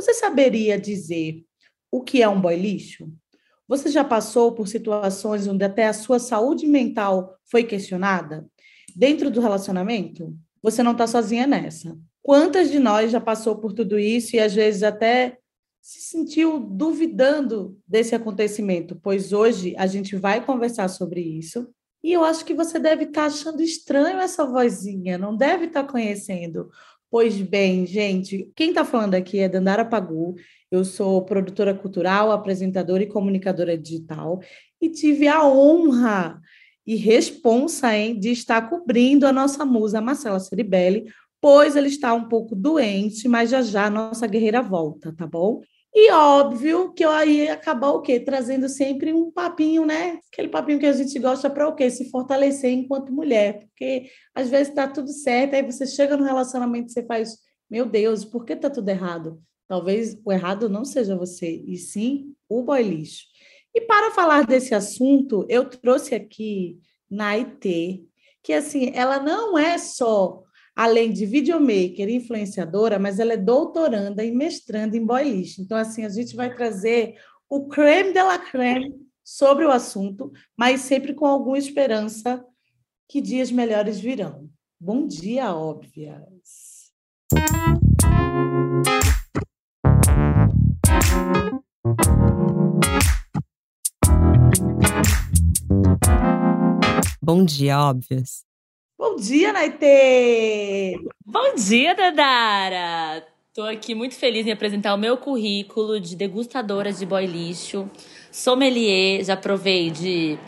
Você saberia dizer o que é um boy lixo? Você já passou por situações onde até a sua saúde mental foi questionada? Dentro do relacionamento? Você não está sozinha nessa. Quantas de nós já passou por tudo isso e às vezes até se sentiu duvidando desse acontecimento? Pois hoje a gente vai conversar sobre isso. E eu acho que você deve estar tá achando estranho essa vozinha, não deve estar tá conhecendo. Pois bem, gente, quem está falando aqui é Dandara Pagu. Eu sou produtora cultural, apresentadora e comunicadora digital e tive a honra e responsa hein, de estar cobrindo a nossa musa Marcela Ceribelli, pois ele está um pouco doente, mas já já a nossa guerreira volta, tá bom? E óbvio que eu aí acabar o quê? Trazendo sempre um papinho, né? Aquele papinho que a gente gosta para o quê? Se fortalecer enquanto mulher. Porque às vezes está tudo certo, aí você chega no relacionamento e você faz, meu Deus, por que está tudo errado? Talvez o errado não seja você, e sim o boy lixo. E para falar desse assunto, eu trouxe aqui Naite, que assim, ela não é só além de videomaker e influenciadora, mas ela é doutoranda e mestranda em boy. Então, assim, a gente vai trazer o creme de la creme sobre o assunto, mas sempre com alguma esperança que dias melhores virão. Bom dia, óbvias! Bom dia, óbvias. Bom dia, Naitê! Bom dia, Dadara! Tô aqui muito feliz em apresentar o meu currículo de degustadora de boy lixo, sommelier, já provei de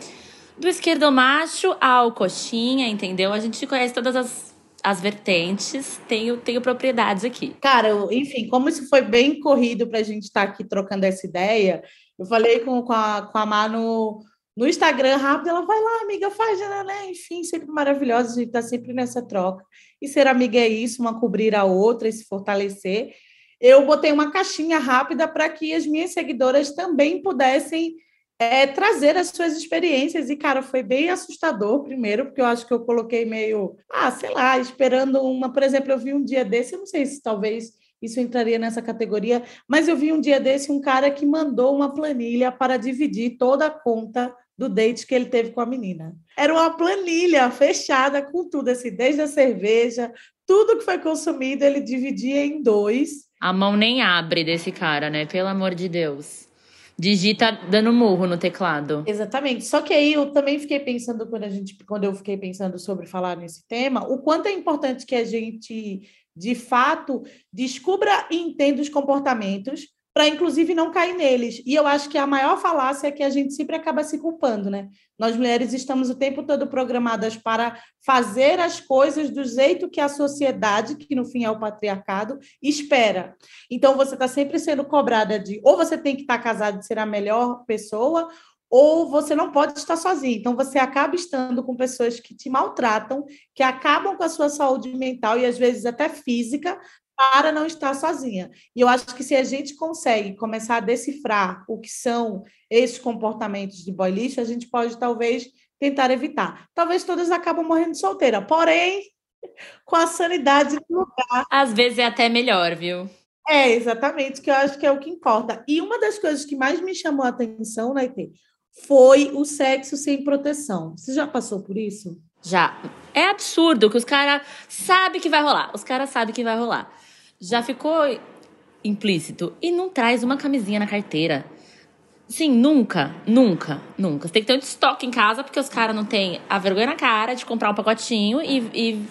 do esquerdomacho ao coxinha, entendeu? A gente conhece todas as, as vertentes, tenho, tenho propriedades aqui. Cara, enfim, como isso foi bem corrido para a gente estar tá aqui trocando essa ideia, eu falei com, com, a, com a Manu no Instagram rápido, ela vai lá, amiga, faz, né, né? Enfim, sempre maravilhosa, a gente está sempre nessa troca. E ser amiga é isso, uma cobrir a outra e se fortalecer. Eu botei uma caixinha rápida para que as minhas seguidoras também pudessem é, trazer as suas experiências. E, cara, foi bem assustador, primeiro, porque eu acho que eu coloquei meio, ah, sei lá, esperando uma. Por exemplo, eu vi um dia desse, eu não sei se talvez isso entraria nessa categoria, mas eu vi um dia desse um cara que mandou uma planilha para dividir toda a conta do date que ele teve com a menina. Era uma planilha fechada com tudo, assim, desde a cerveja, tudo que foi consumido, ele dividia em dois. A mão nem abre desse cara, né? Pelo amor de Deus. Digita dando murro no teclado. Exatamente. Só que aí eu também fiquei pensando quando a gente, quando eu fiquei pensando sobre falar nesse tema, o quanto é importante que a gente de fato descubra e entenda os comportamentos para inclusive não cair neles. E eu acho que a maior falácia é que a gente sempre acaba se culpando, né? Nós mulheres estamos o tempo todo programadas para fazer as coisas do jeito que a sociedade, que no fim é o patriarcado, espera. Então você está sempre sendo cobrada de ou você tem que estar tá casado de ser a melhor pessoa, ou você não pode estar sozinho. Então, você acaba estando com pessoas que te maltratam, que acabam com a sua saúde mental e às vezes até física, para não estar sozinha. E eu acho que se a gente consegue começar a decifrar o que são esses comportamentos de boy lixo, a gente pode talvez tentar evitar. Talvez todas acabam morrendo solteira, porém, com a sanidade no lugar. Às vezes é até melhor, viu? É, exatamente, que eu acho que é o que importa. E uma das coisas que mais me chamou a atenção, Naite, foi o sexo sem proteção. Você já passou por isso? Já. É absurdo que os caras sabem que vai rolar. Os caras sabem que vai rolar já ficou implícito. E não traz uma camisinha na carteira. Sim, nunca, nunca, nunca. Você tem que ter um estoque em casa, porque os caras não têm a vergonha na cara de comprar um pacotinho e, e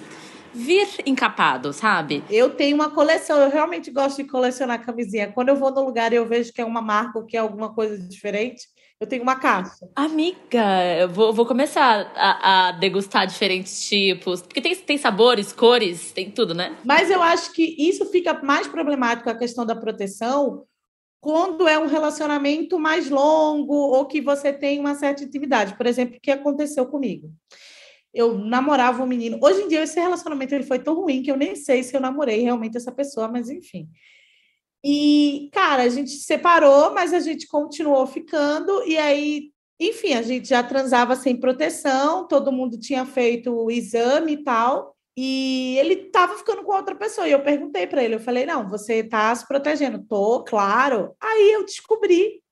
vir encapado, sabe? Eu tenho uma coleção, eu realmente gosto de colecionar camisinha. Quando eu vou no lugar e eu vejo que é uma marca ou que é alguma coisa diferente, eu tenho uma caixa. Amiga, eu vou, vou começar a, a, degustar diferentes tipos. Porque tem, tem sabores, cores, tem tudo, né? Mas eu acho que isso fica mais problemático, a questão da proteção, quando é um relacionamento mais longo ou que você tem uma certa intimidade. Por exemplo, o que aconteceu comigo? Eu namorava um menino. Hoje em dia, esse relacionamento ele foi tão ruim que eu nem sei se eu namorei realmente essa pessoa, mas enfim. E, cara, a gente se separou, mas a gente continuou ficando, e aí, enfim, a gente já transava sem proteção, todo mundo tinha feito o exame e tal. E ele tava ficando com outra pessoa. E eu perguntei para ele, eu falei: "Não, você tá se protegendo". Tô, claro. Aí eu descobri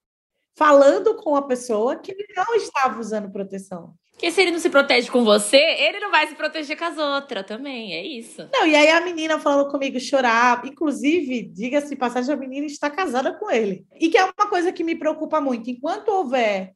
falando com a pessoa que ele não estava usando proteção. Porque se ele não se protege com você, ele não vai se proteger com as outras também, é isso. Não, e aí a menina falando comigo chorar, inclusive, diga-se passagem, a menina está casada com ele. E que é uma coisa que me preocupa muito. Enquanto houver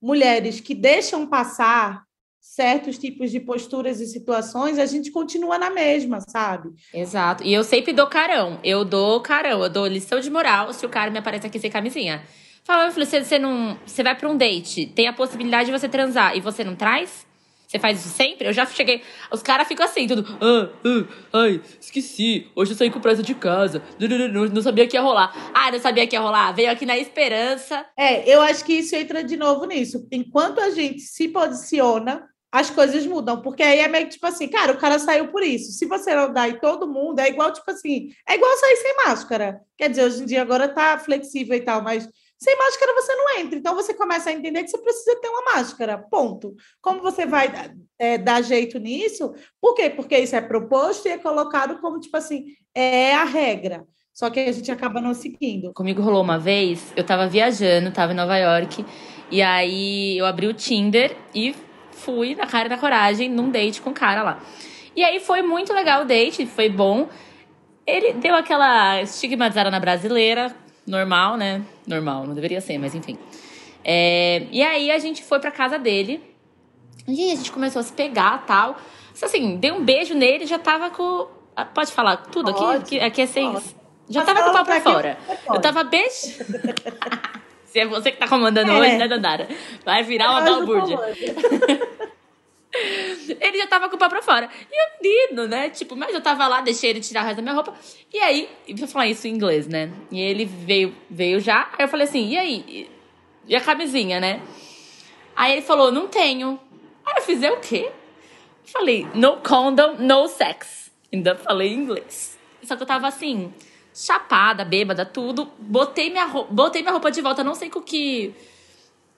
mulheres que deixam passar certos tipos de posturas e situações, a gente continua na mesma, sabe? Exato. E eu sempre dou carão. Eu dou carão, eu dou lição de moral se o cara me aparece aqui sem camisinha. Fala, filho, você, você não. Você vai pra um date, tem a possibilidade de você transar e você não traz? Você faz isso sempre? Eu já cheguei. Os caras ficam assim, tudo. Ah, ah, ai, esqueci. Hoje eu saí com pressa de casa. Não, não, sabia que ia rolar. Ah, não sabia que ia rolar. Veio aqui na esperança. É, eu acho que isso entra de novo nisso. Enquanto a gente se posiciona, as coisas mudam. Porque aí é meio tipo assim, cara, o cara saiu por isso. Se você não dá e todo mundo, é igual, tipo assim, é igual sair sem máscara. Quer dizer, hoje em dia agora tá flexível e tal, mas sem máscara você não entra. Então você começa a entender que você precisa ter uma máscara. Ponto. Como você vai é, dar jeito nisso? Por quê? Porque isso é proposto e é colocado como, tipo assim, é a regra. Só que a gente acaba não seguindo. Comigo rolou uma vez, eu tava viajando, tava em Nova York, e aí eu abri o Tinder e fui na cara da coragem num date com o cara lá. E aí foi muito legal o date, foi bom. Ele deu aquela estigmatizada na brasileira, normal, né? Normal, não deveria ser, mas enfim. É, e aí a gente foi pra casa dele. E a gente começou a se pegar tal. Assim, dei um beijo nele já tava com. Ah, pode falar tudo aqui? Aqui, aqui é sem. Já tava com o pau pra fora. Eu tava beijo. Se é você que tá comandando é. hoje, né, Dandara? Vai virar uma balbúrdia. Ele já tava com o pau pra fora. E o menino, né? Tipo, mas eu tava lá, deixei ele tirar o resto da minha roupa. E aí, pra falar isso em inglês, né? E ele veio, veio já. Aí eu falei assim, e aí? E a camisinha, né? Aí ele falou, não tenho. Aí eu fiz, é o quê? Eu falei, no condom, no sex. Ainda falei em inglês. Só que eu tava assim, chapada, bêbada, tudo. Botei minha roupa, botei minha roupa de volta, não sei com que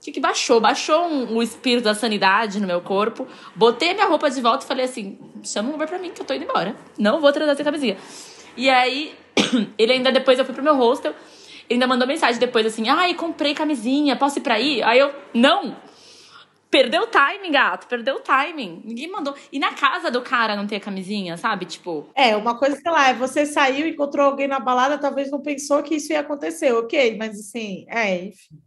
que, que baixou? Baixou um, o espírito da sanidade no meu corpo. Botei minha roupa de volta e falei assim: chama um Uber pra mim que eu tô indo embora. Não vou trazer essa camisinha. E aí, ele ainda depois eu fui pro meu hostel. Ele ainda mandou mensagem depois assim: ai, comprei camisinha, posso ir pra aí? Aí eu, não! Perdeu o timing, gato, perdeu o timing. Ninguém mandou. E na casa do cara não ter camisinha, sabe? Tipo. É, uma coisa, sei lá, é você saiu, encontrou alguém na balada, talvez não pensou que isso ia acontecer, ok, mas assim, é, enfim.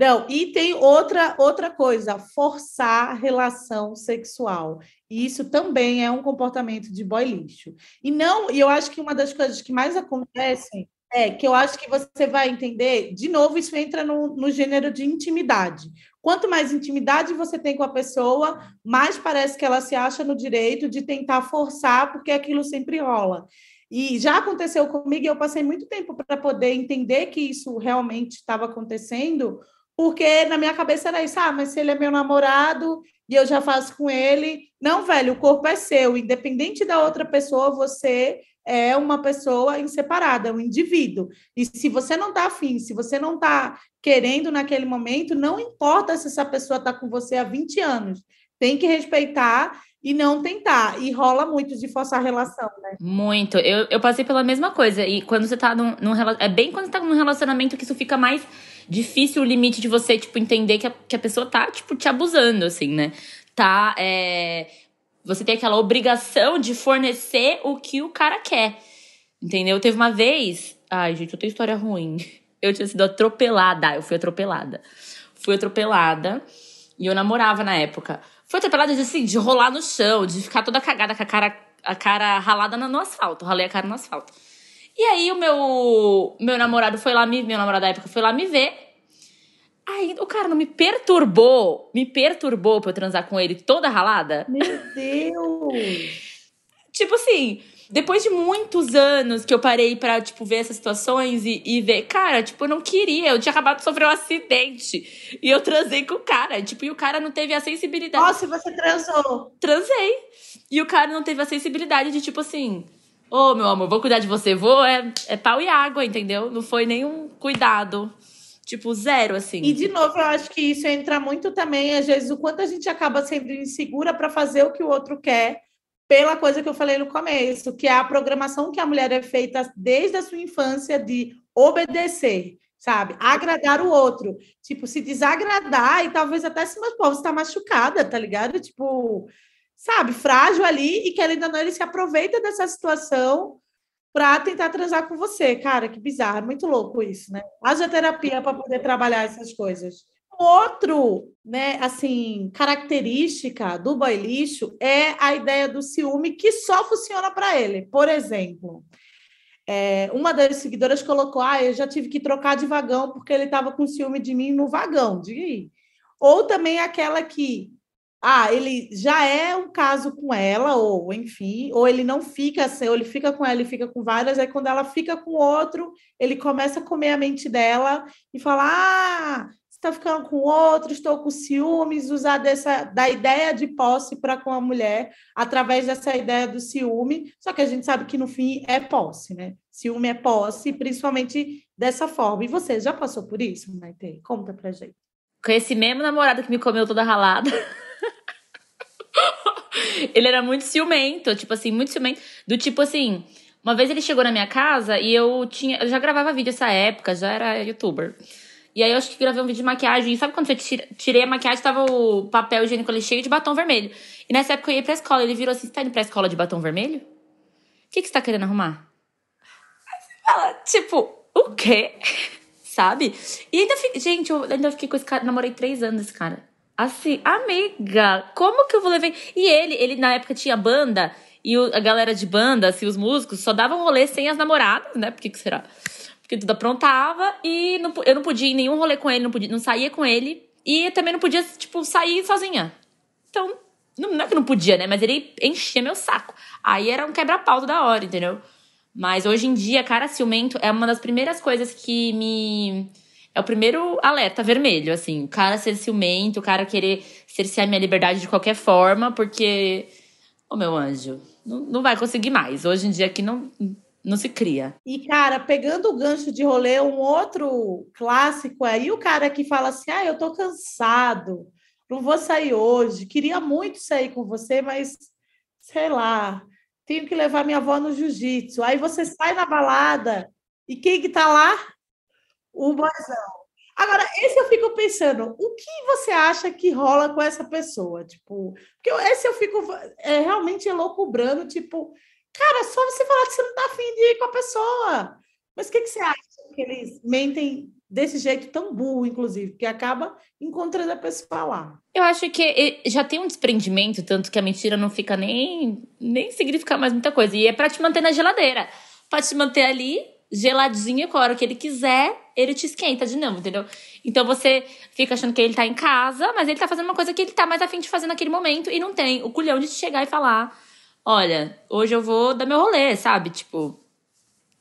Não, e tem outra outra coisa, forçar relação sexual. E isso também é um comportamento de boy lixo. E não, e eu acho que uma das coisas que mais acontecem é que eu acho que você vai entender, de novo, isso entra no, no gênero de intimidade. Quanto mais intimidade você tem com a pessoa, mais parece que ela se acha no direito de tentar forçar, porque aquilo sempre rola. E já aconteceu comigo, e eu passei muito tempo para poder entender que isso realmente estava acontecendo, porque na minha cabeça era isso, ah, mas se ele é meu namorado e eu já faço com ele. Não, velho, o corpo é seu, independente da outra pessoa, você é uma pessoa inseparada, é um indivíduo. E se você não está afim, se você não está querendo naquele momento, não importa se essa pessoa está com você há 20 anos, tem que respeitar e não tentar. E rola muito de forçar a relação, né? Muito. Eu, eu passei pela mesma coisa. E quando você tá num, num É bem quando você tá num relacionamento que isso fica mais difícil o limite de você, tipo, entender que a, que a pessoa tá, tipo, te abusando, assim, né? Tá. É... Você tem aquela obrigação de fornecer o que o cara quer. Entendeu? Teve uma vez. Ai, gente, eu tenho história ruim. Eu tinha sido atropelada. Eu fui atropelada. Fui atropelada. E eu namorava na época. Fui atropelada de, assim, de rolar no chão, de ficar toda cagada com a cara, a cara ralada no, no asfalto. Ralei a cara no asfalto. E aí o meu, meu namorado foi lá, me, meu namorado da época foi lá me ver. Aí o cara não me perturbou, me perturbou pra eu transar com ele toda ralada. Meu Deus! tipo assim, depois de muitos anos que eu parei pra, tipo, ver essas situações e, e ver, cara, tipo, eu não queria, eu tinha acabado de sofrer um acidente. E eu transei com o cara, tipo, e o cara não teve a sensibilidade. Nossa, você transou? Transei. E o cara não teve a sensibilidade de, tipo assim, Ô, oh, meu amor, vou cuidar de você. Vou, é, é pau e água, entendeu? Não foi nenhum cuidado. Tipo, zero, assim. E, de novo, eu acho que isso entra muito também, às vezes, o quanto a gente acaba sendo insegura para fazer o que o outro quer, pela coisa que eu falei no começo, que é a programação que a mulher é feita desde a sua infância de obedecer, sabe? Agradar o outro. Tipo, se desagradar e talvez até se mas, pô, você tá machucada, tá ligado? Tipo, sabe, frágil ali e querendo ou não, ele se aproveita dessa situação para tentar transar com você. Cara, que bizarro, é muito louco isso, né? Haja terapia para poder trabalhar essas coisas. Outro, né, assim, característica do boy lixo é a ideia do ciúme que só funciona para ele. Por exemplo, é, uma das seguidoras colocou: Ah, eu já tive que trocar de vagão porque ele estava com ciúme de mim no vagão. Diga aí. Ou também aquela que, ah, ele já é um caso com ela, ou enfim, ou ele não fica assim, ou ele fica com ela e fica com várias, aí quando ela fica com outro, ele começa a comer a mente dela e fala: Ah, está ficando com outro, estou com ciúmes, usar dessa, da ideia de posse para com a mulher, através dessa ideia do ciúme, só que a gente sabe que no fim é posse, né? Ciúme é posse, principalmente dessa forma. E você já passou por isso, Maite? Conta pra gente. Com esse mesmo namorado que me comeu toda ralada. ele era muito ciumento, tipo assim, muito ciumento. Do tipo assim, uma vez ele chegou na minha casa e eu tinha. Eu já gravava vídeo essa época, já era youtuber. E aí eu acho que gravei um vídeo de maquiagem. E sabe quando eu tirei a maquiagem, tava o papel higiênico ali cheio de batom vermelho. E nessa época eu ia pra escola. Ele virou assim: você tá indo pra escola de batom vermelho? O que, que você tá querendo arrumar? Fala, tipo, o quê? Sabe? E ainda fiquei. Gente, eu ainda fiquei com esse cara. Namorei três anos esse cara. Assim, amiga, como que eu vou levar. E ele, ele na época tinha banda. E a galera de banda, assim, os músicos, só davam rolê sem as namoradas, né? Por que, que será? porque tudo aprontava e não, eu não podia ir em nenhum rolê com ele, não, podia, não saía com ele e também não podia, tipo, sair sozinha. Então, não, não é que não podia, né? Mas ele enchia meu saco. Aí era um quebra-pau da hora, entendeu? Mas hoje em dia, cara, ciumento é uma das primeiras coisas que me. É o primeiro alerta vermelho, assim. O cara ser ciumento, o cara querer cercear minha liberdade de qualquer forma, porque. Ô, meu anjo, não, não vai conseguir mais. Hoje em dia aqui não não se cria. E, cara, pegando o gancho de rolê, um outro clássico é aí o cara que fala assim: ah, eu tô cansado, não vou sair hoje, queria muito sair com você, mas sei lá, tenho que levar minha avó no jiu-jitsu. Aí você sai na balada e quem que tá lá? O boizão. Agora, esse eu fico pensando, o que você acha que rola com essa pessoa? Tipo, porque esse eu fico é, realmente loucubrando, tipo, Cara, só você falar que você não tá afim de ir com a pessoa. Mas o que, que você acha que eles mentem desse jeito tão burro, inclusive, que acaba encontrando a pessoa lá? Eu acho que já tem um desprendimento, tanto que a mentira não fica nem, nem significa mais muita coisa. E é para te manter na geladeira. Pra te manter ali, geladinho, com a hora que ele quiser, ele te esquenta de novo, entendeu? Então você fica achando que ele tá em casa, mas ele tá fazendo uma coisa que ele tá mais afim de fazer naquele momento e não tem o culhão de chegar e falar olha, hoje eu vou dar meu rolê, sabe? Tipo,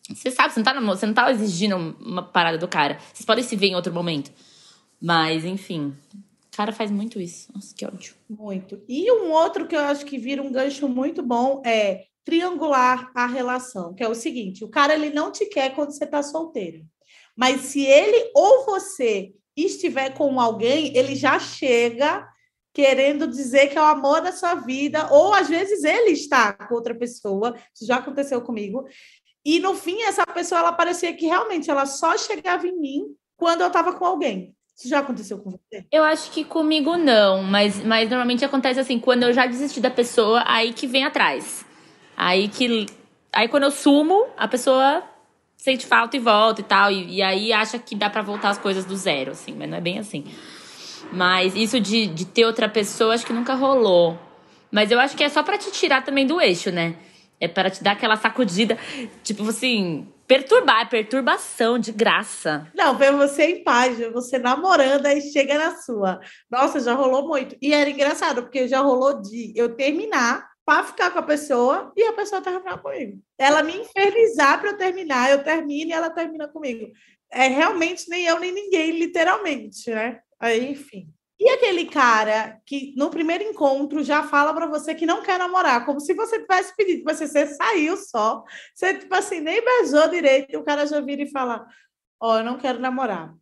você sabe, você não, tá, você não tá exigindo uma parada do cara. Vocês podem se ver em outro momento. Mas, enfim, o cara faz muito isso. Nossa, que ódio. Muito. E um outro que eu acho que vira um gancho muito bom é triangular a relação, que é o seguinte: o cara ele não te quer quando você tá solteiro. Mas se ele ou você estiver com alguém, ele já chega querendo dizer que é o amor da sua vida, ou às vezes ele está com outra pessoa, isso já aconteceu comigo, e no fim essa pessoa ela parecia que realmente ela só chegava em mim quando eu estava com alguém. Isso já aconteceu com você? Eu acho que comigo não, mas, mas normalmente acontece assim, quando eu já desisti da pessoa, aí que vem atrás. Aí que. Aí quando eu sumo, a pessoa sente falta e volta e tal. E, e aí acha que dá para voltar as coisas do zero, assim, mas não é bem assim. Mas isso de, de ter outra pessoa, acho que nunca rolou. Mas eu acho que é só para te tirar também do eixo, né? É para te dar aquela sacudida, tipo assim, perturbar, é perturbação de graça. Não, ver você em paz, você namorando, aí chega na sua. Nossa, já rolou muito. E era engraçado, porque já rolou de eu terminar para ficar com a pessoa e a pessoa terminar comigo. Ela me infernizar para eu terminar, eu termino e ela termina comigo. É realmente nem eu nem ninguém, literalmente, né? Aí, enfim. E aquele cara que no primeiro encontro já fala para você que não quer namorar, como se você tivesse pedido, você, você saiu só, você tipo assim, nem beijou direito, e o cara já vira e fala: Ó, oh, eu não quero namorar.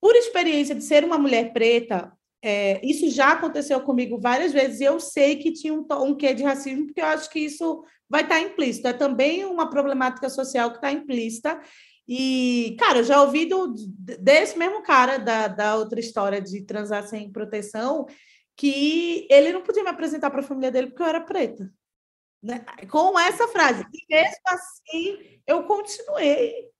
Por experiência de ser uma mulher preta, É, isso já aconteceu comigo várias vezes e eu sei que tinha um, um quê de racismo, porque eu acho que isso vai estar implícito. É também uma problemática social que está implícita. E, cara, eu já ouvi do, desse mesmo cara da, da outra história de transar sem proteção que ele não podia me apresentar para a família dele porque eu era preta. Né? Com essa frase. E mesmo assim, eu continuei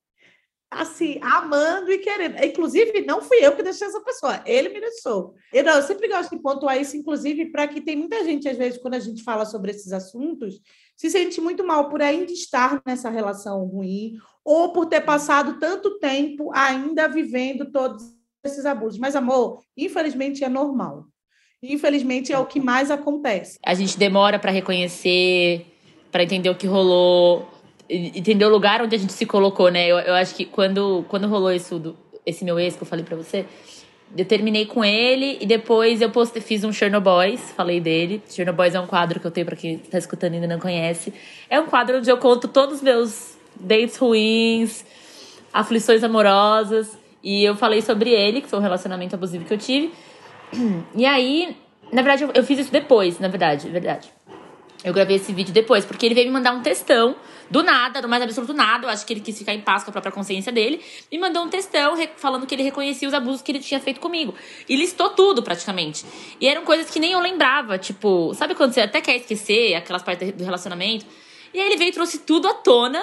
assim, amando e querendo. Inclusive, não fui eu que deixei essa pessoa, ele me deixou. Eu, não, eu sempre gosto de pontuar isso, inclusive, para que tem muita gente, às vezes, quando a gente fala sobre esses assuntos, se sente muito mal por ainda estar nessa relação ruim, ou por ter passado tanto tempo ainda vivendo todos esses abusos. Mas, amor, infelizmente é normal. Infelizmente é o que mais acontece. A gente demora para reconhecer, para entender o que rolou, entender o lugar onde a gente se colocou, né? Eu, eu acho que quando, quando rolou isso, do, esse meu ex que eu falei para você, eu terminei com ele e depois eu postei, fiz um Chernobyls, falei dele. Chernobyls é um quadro que eu tenho para quem tá escutando e ainda não conhece. É um quadro onde eu conto todos os meus dates ruins, aflições amorosas. E eu falei sobre ele, que foi um relacionamento abusivo que eu tive. E aí, na verdade, eu, eu fiz isso depois, na verdade, verdade. Eu gravei esse vídeo depois, porque ele veio me mandar um textão, do nada, do mais absoluto nada. Eu acho que ele quis ficar em paz com a própria consciência dele. Me mandou um textão falando que ele reconhecia os abusos que ele tinha feito comigo. E listou tudo, praticamente. E eram coisas que nem eu lembrava. Tipo, sabe quando você até quer esquecer aquelas partes do relacionamento? E aí ele veio e trouxe tudo à tona.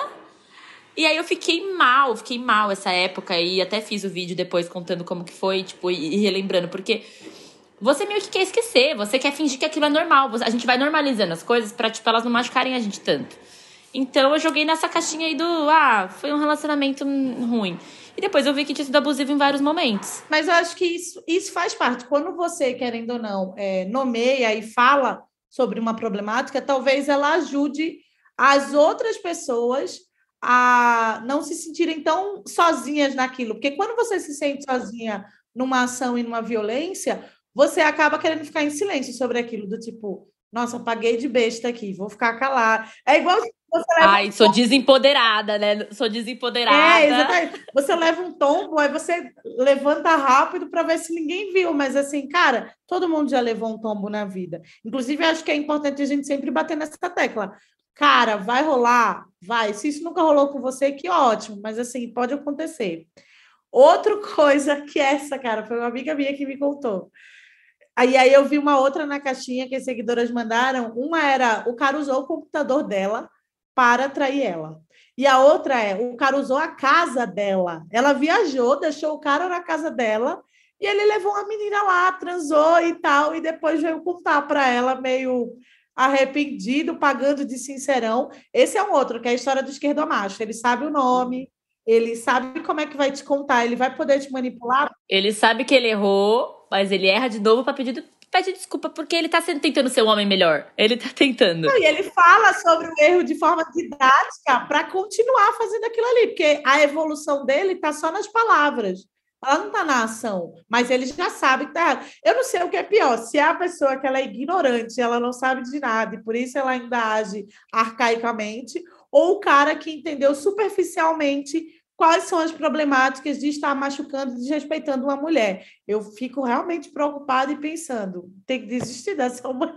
E aí eu fiquei mal, fiquei mal essa época. E até fiz o vídeo depois contando como que foi, tipo, e relembrando. Porque você meio que quer esquecer, você quer fingir que aquilo é normal. A gente vai normalizando as coisas pra, tipo, elas não machucarem a gente tanto. Então eu joguei nessa caixinha aí do, ah, foi um relacionamento ruim. E depois eu vi que tinha sido abusivo em vários momentos. Mas eu acho que isso, isso faz parte. Quando você, querendo ou não, é, nomeia e fala sobre uma problemática, talvez ela ajude as outras pessoas a não se sentirem tão sozinhas naquilo. Porque quando você se sente sozinha numa ação e numa violência, você acaba querendo ficar em silêncio sobre aquilo, do tipo, nossa, paguei de besta aqui, vou ficar calada. É igual você Ai, um sou desempoderada, né? Sou desempoderada. É, exatamente. Você leva um tombo, aí você levanta rápido para ver se ninguém viu. Mas assim, cara, todo mundo já levou um tombo na vida. Inclusive, acho que é importante a gente sempre bater nessa tecla. Cara, vai rolar? Vai. Se isso nunca rolou com você, que ótimo. Mas assim, pode acontecer. Outra coisa que essa, cara, foi uma amiga minha que me contou. Aí, aí eu vi uma outra na caixinha que as seguidoras mandaram. Uma era o cara usou o computador dela para atrair ela. E a outra é o cara usou a casa dela. Ela viajou, deixou o cara na casa dela e ele levou uma menina lá, transou e tal, e depois veio contar para ela meio arrependido, pagando de sincerão. Esse é um outro, que é a história do esquerdo macho. Ele sabe o nome, ele sabe como é que vai te contar, ele vai poder te manipular. Ele sabe que ele errou, mas ele erra de novo para pedir pede desculpa porque ele tá sendo, tentando ser um homem melhor. Ele tá tentando. E ele fala sobre o erro de forma didática para continuar fazendo aquilo ali, porque a evolução dele tá só nas palavras. Ela não tá na ação, mas ele já sabe que tá errado. Eu não sei o que é pior, se é a pessoa que ela é ignorante, ela não sabe de nada, e por isso ela ainda age arcaicamente, ou o cara que entendeu superficialmente quais são as problemáticas de estar machucando, desrespeitando uma mulher. Eu fico realmente preocupada e pensando, tem que desistir dessa mulher.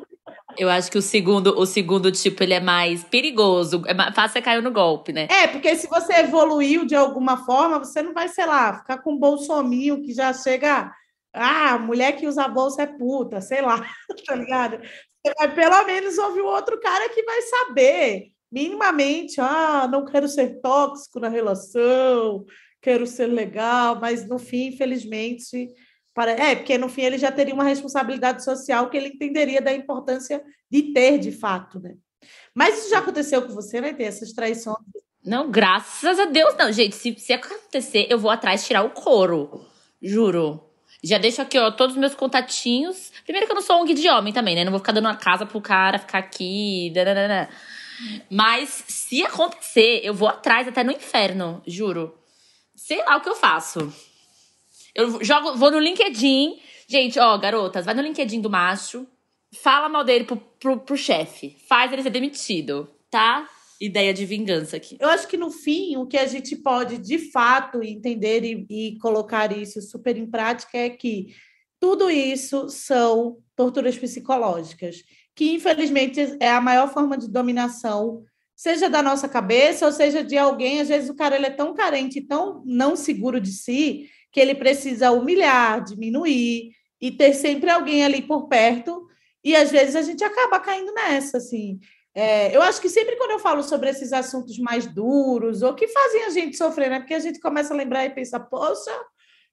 Eu acho que o segundo, o segundo tipo, ele é mais perigoso. É mais fácil você cair no golpe, né? É, porque se você evoluiu de alguma forma, você não vai, sei lá, ficar com um bolsominho que já chega. Ah, mulher que usa bolsa é puta, sei lá, tá ligado? Você vai pelo menos ouvir o outro cara que vai saber minimamente, ah, não quero ser tóxico na relação, quero ser legal, mas no fim, infelizmente, para... é, porque no fim ele já teria uma responsabilidade social que ele entenderia da importância de ter, de fato, né? Mas isso já aconteceu com você, né? Ter essas traições. Não, graças a Deus, não. Gente, se, se acontecer, eu vou atrás tirar o couro. Juro. Já deixo aqui, ó, todos os meus contatinhos. Primeiro que eu não sou ONG de homem também, né? Não vou ficar dando uma casa pro cara ficar aqui. Dananana. Mas se acontecer, eu vou atrás até no inferno, juro. Sei lá o que eu faço. Eu jogo, vou no LinkedIn. Gente, ó, garotas, vai no LinkedIn do macho. Fala mal dele pro, pro, pro chefe. Faz ele ser demitido, tá? Ideia de vingança aqui. Eu acho que no fim, o que a gente pode de fato entender e, e colocar isso super em prática é que tudo isso são torturas psicológicas, que infelizmente é a maior forma de dominação, seja da nossa cabeça ou seja de alguém. Às vezes o cara ele é tão carente, tão não seguro de si, que ele precisa humilhar, diminuir e ter sempre alguém ali por perto. E às vezes a gente acaba caindo nessa, assim. É, eu acho que sempre quando eu falo sobre esses assuntos mais duros ou que fazem a gente sofrer, né? Porque a gente começa a lembrar e pensa, poxa,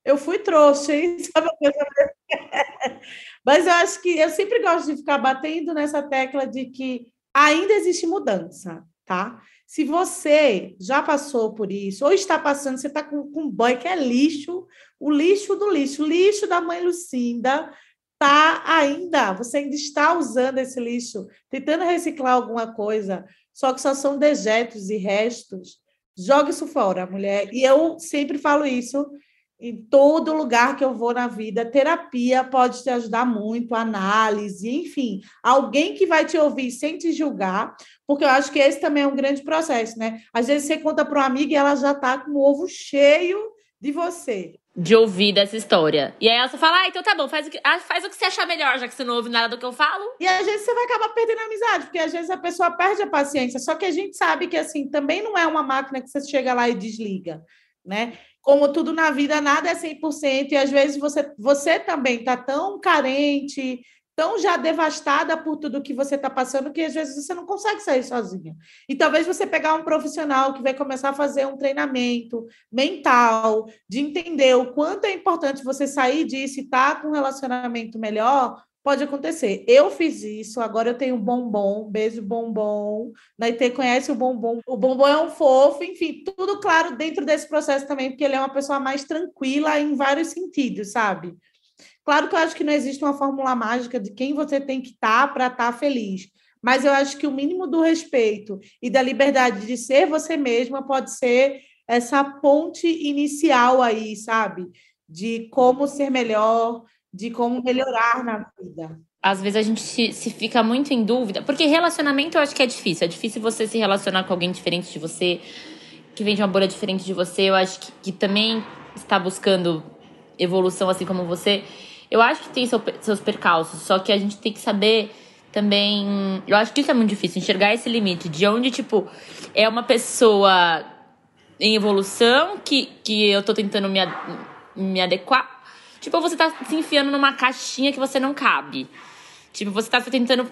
eu fui trouxa, hein? Mas eu acho que eu sempre gosto de ficar batendo nessa tecla de que ainda existe mudança, tá? Se você já passou por isso, ou está passando, você está com, com um boy que é lixo, o lixo do lixo, o lixo da mãe Lucinda, tá ainda, você ainda está usando esse lixo, tentando reciclar alguma coisa, só que só são dejetos e restos. Joga isso fora, mulher. E eu sempre falo isso em todo lugar que eu vou na vida, terapia pode te ajudar muito, análise, enfim, alguém que vai te ouvir sem te julgar, porque eu acho que esse também é um grande processo, né? Às vezes você conta para uma amiga e ela já está com o ovo cheio de você. De ouvir dessa história. E aí ela fala, ah, então tá bom, faz o, que, ah, faz o que você achar melhor, já que você não ouve nada do que eu falo. E às vezes você vai acabar perdendo a amizade, porque às vezes a pessoa perde a paciência. Só que a gente sabe que, assim, também não é uma máquina que você chega lá e desliga, né? Como tudo na vida, nada é 100%, e às vezes você, você também está tão carente, tão já devastada por tudo que você está passando, que às vezes você não consegue sair sozinha. E talvez você pegar um profissional que vai começar a fazer um treinamento mental, de entender o quanto é importante você sair disso e estar tá com um relacionamento melhor, Pode acontecer. Eu fiz isso, agora eu tenho bombom, beijo bombom. Naite conhece o bombom. O bombom é um fofo, enfim, tudo claro dentro desse processo também, porque ele é uma pessoa mais tranquila em vários sentidos, sabe? Claro que eu acho que não existe uma fórmula mágica de quem você tem que estar tá para estar tá feliz. Mas eu acho que o mínimo do respeito e da liberdade de ser você mesma pode ser essa ponte inicial aí, sabe? De como ser melhor, de como melhorar na vida. Às vezes a gente se, fica muito em dúvida, porque relacionamento eu acho que é difícil. É difícil você se relacionar com alguém diferente de você, que vem de uma bolha diferente de você. Eu acho que, que também está buscando evolução assim como você. Eu acho que tem seu, seus percalços, só que a gente tem que saber também. Eu acho que isso é muito difícil, enxergar esse limite de onde, tipo, é uma pessoa em evolução que, que eu tô tentando me, me adequar Tipo, você tá se enfiando numa caixinha que você não cabe. Tipo, você tá tentando.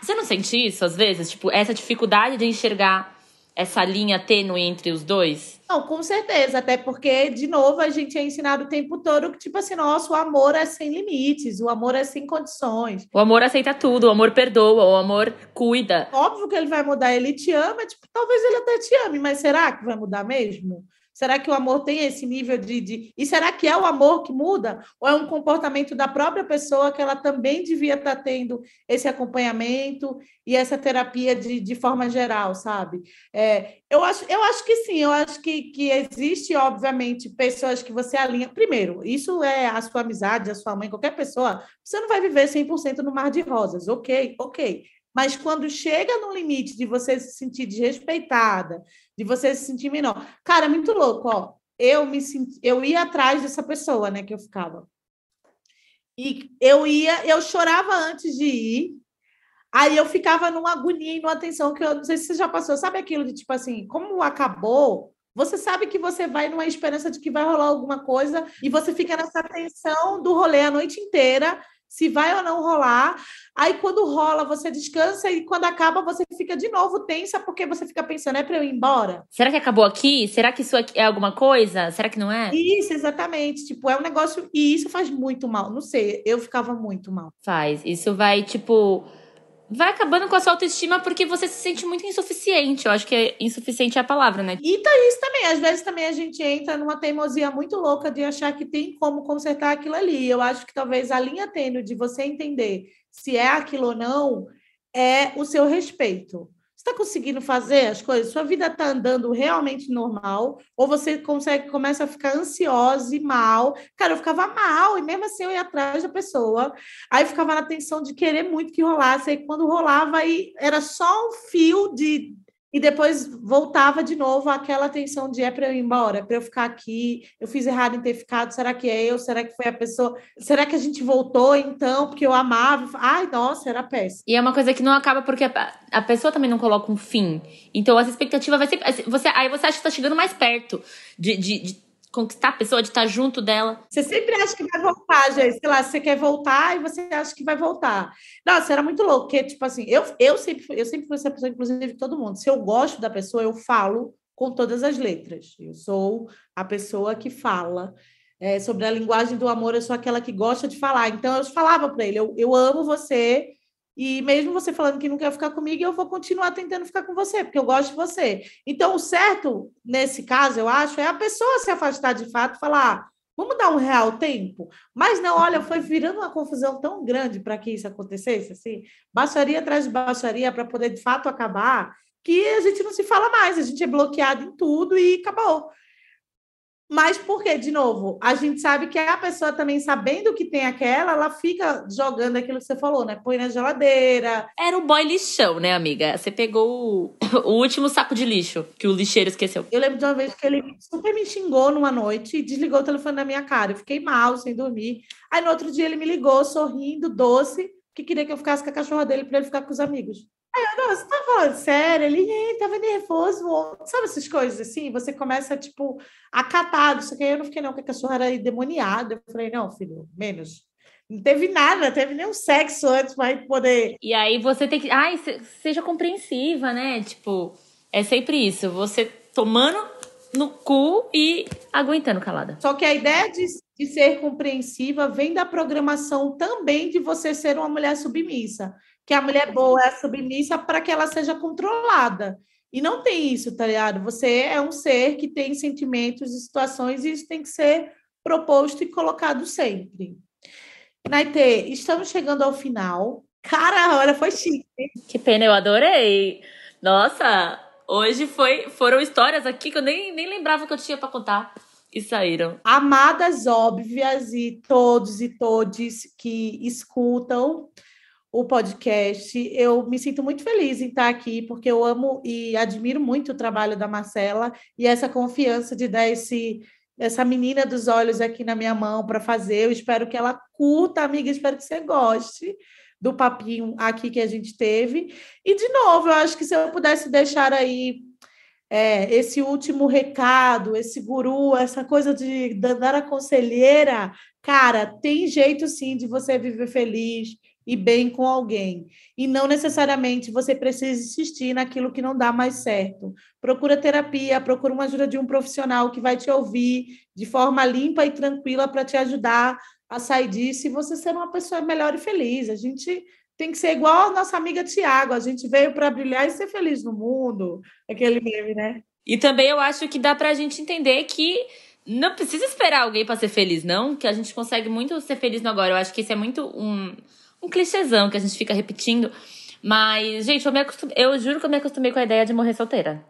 Você não sente isso às vezes? Tipo, essa dificuldade de enxergar essa linha tênue entre os dois? Não, com certeza, até porque, de novo, a gente é ensinado o tempo todo que, tipo assim, nossa, o amor é sem limites, o amor é sem condições. O amor aceita tudo, o amor perdoa, o amor cuida. Óbvio que ele vai mudar, ele te ama, tipo, talvez ele até te ame, mas será que vai mudar mesmo? Será que o amor tem esse nível de, de, E será que é o amor que muda? Ou é um comportamento da própria pessoa que ela também devia estar tá tendo esse acompanhamento e essa terapia de, de forma geral, sabe? É, eu, acho, eu acho que sim, eu acho que, que existe, obviamente, pessoas que você alinha. Primeiro, isso é a sua amizade, a sua mãe, qualquer pessoa, você não vai viver 100% no mar de rosas, ok, ok. Mas quando chega no limite de você se sentir desrespeitada, de você se sentir menor. Cara, é muito louco, ó. Eu me senti, eu ia atrás dessa pessoa, né, que eu ficava. E eu ia, eu chorava antes de ir. Aí eu ficava numa agonia e numa atenção que eu não sei se você já passou, sabe aquilo de tipo assim, como acabou, você sabe que você vai numa esperança de que vai rolar alguma coisa e você fica nessa tensão do rolê a noite inteira se vai ou não rolar. Aí, quando rola, você descansa e quando acaba, você fica de novo tensa porque você fica pensando, é para eu ir embora? Será que acabou aqui? Será que isso é alguma coisa? Será que não é? Isso, exatamente. Tipo, é um negócio. E isso faz muito mal. Não sei, eu ficava muito mal. Faz. Isso vai, tipo vai acabando com a sua autoestima porque você se sente muito insuficiente. Eu acho que é, insuficiente é a palavra, né? E tá isso também. Às vezes também a gente entra numa teimosia muito louca de achar que tem como consertar aquilo ali. Eu acho que talvez a linha tênue de você entender se é aquilo ou não é o seu respeito está conseguindo fazer as coisas? Sua vida está andando realmente normal? Ou você consegue começa a ficar ansiosa e mal? Cara, eu ficava mal e mesmo assim eu ia atrás da pessoa. Aí ficava na tensão de querer muito que rolasse. Aí quando rolava, aí era só um fio de e depois voltava de novo aquela tensão de é para eu ir embora, é para eu ficar aqui, eu fiz errado em ter ficado, será que é eu? Será que foi a pessoa? Será que a gente voltou então porque eu amava? Ai, nossa, era péssimo. E é uma coisa que não acaba porque a, pessoa também não coloca um fim. Então essa expectativa vai ser você aí você acha que está chegando mais perto de, de, de conquistar a pessoa, de estar junto dela. Você sempre acha que vai voltar, gente. Sei lá, você quer voltar e você acha que vai voltar. Nossa, era muito louco, porque, tipo assim, eu, eu, sempre, eu sempre fui essa pessoa, inclusive, todo mundo. Se eu gosto da pessoa, eu falo com todas as letras. Eu sou a pessoa que fala. É, sobre a linguagem do amor, eu sou aquela que gosta de falar. Então, eu falava para ele: eu, eu amo você, e mesmo você falando que não quer ficar comigo, eu vou continuar tentando ficar com você, porque eu gosto de você. Então, o certo, nesse caso, eu acho, é a pessoa se afastar de fato falar: ah, vamos dar um real tempo. Mas não, olha, foi virando uma confusão tão grande para que isso acontecesse, assim, baixaria atrás de baixaria para poder de fato acabar, que a gente não se fala mais, a gente é bloqueado em tudo e acabou. Mas porque, de novo, a gente sabe que a pessoa também, sabendo que tem aquela, ela fica jogando aquilo que você falou, né? Põe na geladeira. Era um boy lixão, né, amiga? Você pegou o, o último saco de lixo que o lixeiro esqueceu. Eu lembro de uma vez que ele super me xingou numa noite e desligou o telefone na minha cara. Eu fiquei mal, sem dormir. Aí no outro dia ele me ligou, sorrindo, doce, que queria que eu ficasse com a cachorra dele para ele ficar com os amigos. Aí eu, não, você tá falando sério? Ele tava nervoso. Sabe essas coisas assim? Você começa, tipo, acatado. Só que aí eu não fiquei, não, que a cachorra era endemoniada. Eu falei, não, filho, menos. Não teve nada, não teve nenhum sexo antes para poder. E aí você tem que. Ai, seja compreensiva, né? Tipo, é sempre isso. Você tomando no cu e aguentando calada. Só que a ideia de, de ser compreensiva vem da programação também de você ser uma mulher submissa que a mulher boa é submissa para que ela seja controlada. E não tem isso, tá ligado? Você é um ser que tem sentimentos e situações e isso tem que ser proposto e colocado sempre. Naite, estamos chegando ao final. Cara, olha, foi chique. Que pena, eu adorei. Nossa, hoje foi, foram histórias aqui que eu nem, nem lembrava que eu tinha para contar e saíram. Amadas óbvias e todos e todes que escutam o podcast. Eu me sinto muito feliz em estar aqui, porque eu amo e admiro muito o trabalho da Marcela e essa confiança de dar esse, essa menina dos olhos aqui na minha mão para fazer. Eu espero que ela curta, amiga, espero que você goste do papinho aqui que a gente teve. E, de novo, eu acho que se eu pudesse deixar aí é, esse último recado, esse guru, essa coisa de dar a conselheira, cara, tem jeito sim de você viver feliz, e bem com alguém. E não necessariamente você precisa insistir naquilo que não dá mais certo. Procura terapia, procura uma ajuda de um profissional que vai te ouvir de forma limpa e tranquila para te ajudar a sair disso e você ser uma pessoa melhor e feliz. A gente tem que ser igual a nossa amiga Tiago, a gente veio para brilhar e ser feliz no mundo. Aquele meme, né? E também eu acho que dá para a gente entender que não precisa esperar alguém para ser feliz, não, que a gente consegue muito ser feliz no agora. Eu acho que isso é muito um um clichêzão que a gente fica repetindo. Mas, gente, eu, me acostumei, eu juro que eu me acostumei com a ideia de morrer solteira.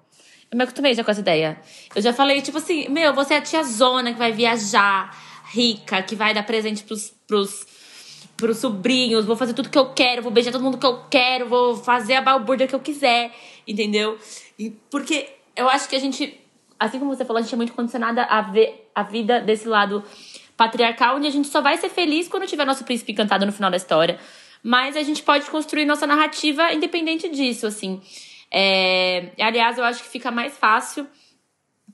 Eu me acostumei já com essa ideia. Eu já falei, tipo assim, meu, você é a tia Zona que vai viajar, rica, que vai dar presente pros, pros, pros sobrinhos, vou fazer tudo que eu quero, vou beijar todo mundo que eu quero, vou fazer a balbúrdia que eu quiser, entendeu? E porque eu acho que a gente, assim como você falou, a gente é muito condicionada a ver a vida desse lado patriarcal, onde a gente só vai ser feliz quando tiver nosso príncipe encantado no final da história. Mas a gente pode construir nossa narrativa independente disso, assim. É... Aliás, eu acho que fica mais fácil,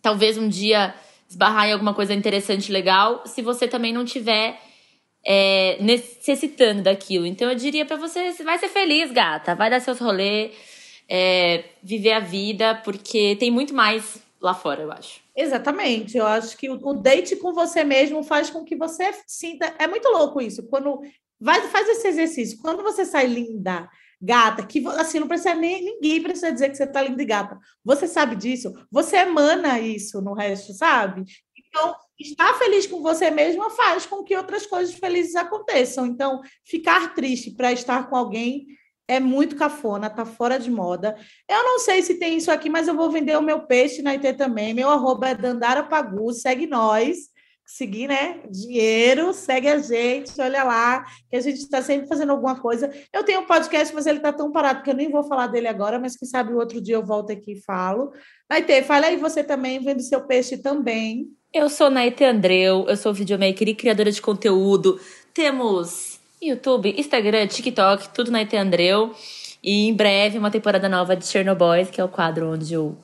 talvez um dia esbarrar em alguma coisa interessante, legal, se você também não tiver é, necessitando daquilo. Então eu diria para você, vai ser feliz, gata, vai dar seus rolês, é, viver a vida, porque tem muito mais lá fora, eu acho. Exatamente, eu acho que o, date com você mesmo faz com que você sinta. É muito louco isso. Quando vai, faz esse exercício, quando você sai linda, gata, que assim não precisa nem ninguém precisa dizer que você tá linda e gata. Você sabe disso, você emana isso no resto, sabe? Então, estar feliz com você mesma faz com que outras coisas felizes aconteçam. Então, ficar triste para estar com alguém é muito cafona, tá fora de moda. Eu não sei se tem isso aqui, mas eu vou vender o meu peixe na IT também. Meu arroba é Dandara Pagu, segue nós. seguir, né? Dinheiro, segue a gente, olha lá, que a gente está sempre fazendo alguma coisa. Eu tenho um podcast, mas ele está tão parado que eu nem vou falar dele agora, mas quem sabe o outro dia eu volto aqui e falo. Naite, fala aí você também, vendo seu peixe também. Eu sou Naite Andreu, eu sou videomaker e criadora de conteúdo. Temos YouTube, Instagram, TikTok, tudo Naite Andreu. E em breve, uma temporada nova de Chernobyl, que é o quadro onde eu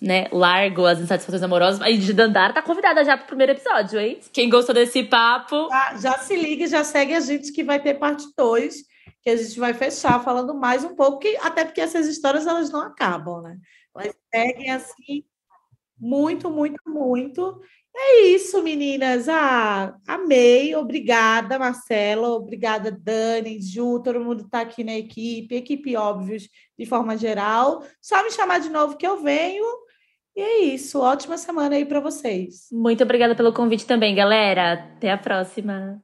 né, largo as insatisfações amorosas. A de Dandara tá convidada já pro primeiro episódio, hein? Quem gostou desse papo. Já, já se liga, já segue a gente que vai ter parte 2, que a gente vai fechar falando mais um pouco, que, até porque essas histórias elas não acabam, né? Elas seguem assim muito, muito, muito. É isso, meninas. Ah, amei. Obrigada, Marcela. Obrigada, Dani, Ju. Todo mundo está aqui na equipe. Equipe Óbvios, de forma geral. Só me chamar de novo que eu venho. E é isso. Ótima semana aí para vocês. Muito obrigada pelo convite também, galera. Até a próxima.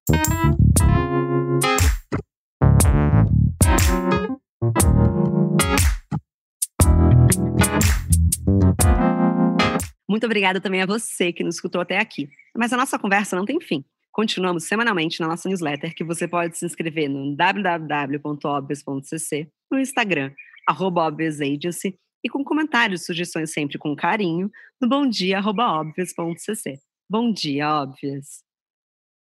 Muito obrigada também a você que nos escutou até aqui. Mas a nossa conversa não tem fim. Continuamos semanalmente na nossa newsletter, que você pode se inscrever no www.obvious.cc, no Instagram, arroba Agency, e com comentários, sugestões sempre com carinho, no bomdia.obvious.cc. Bom dia, óbvias!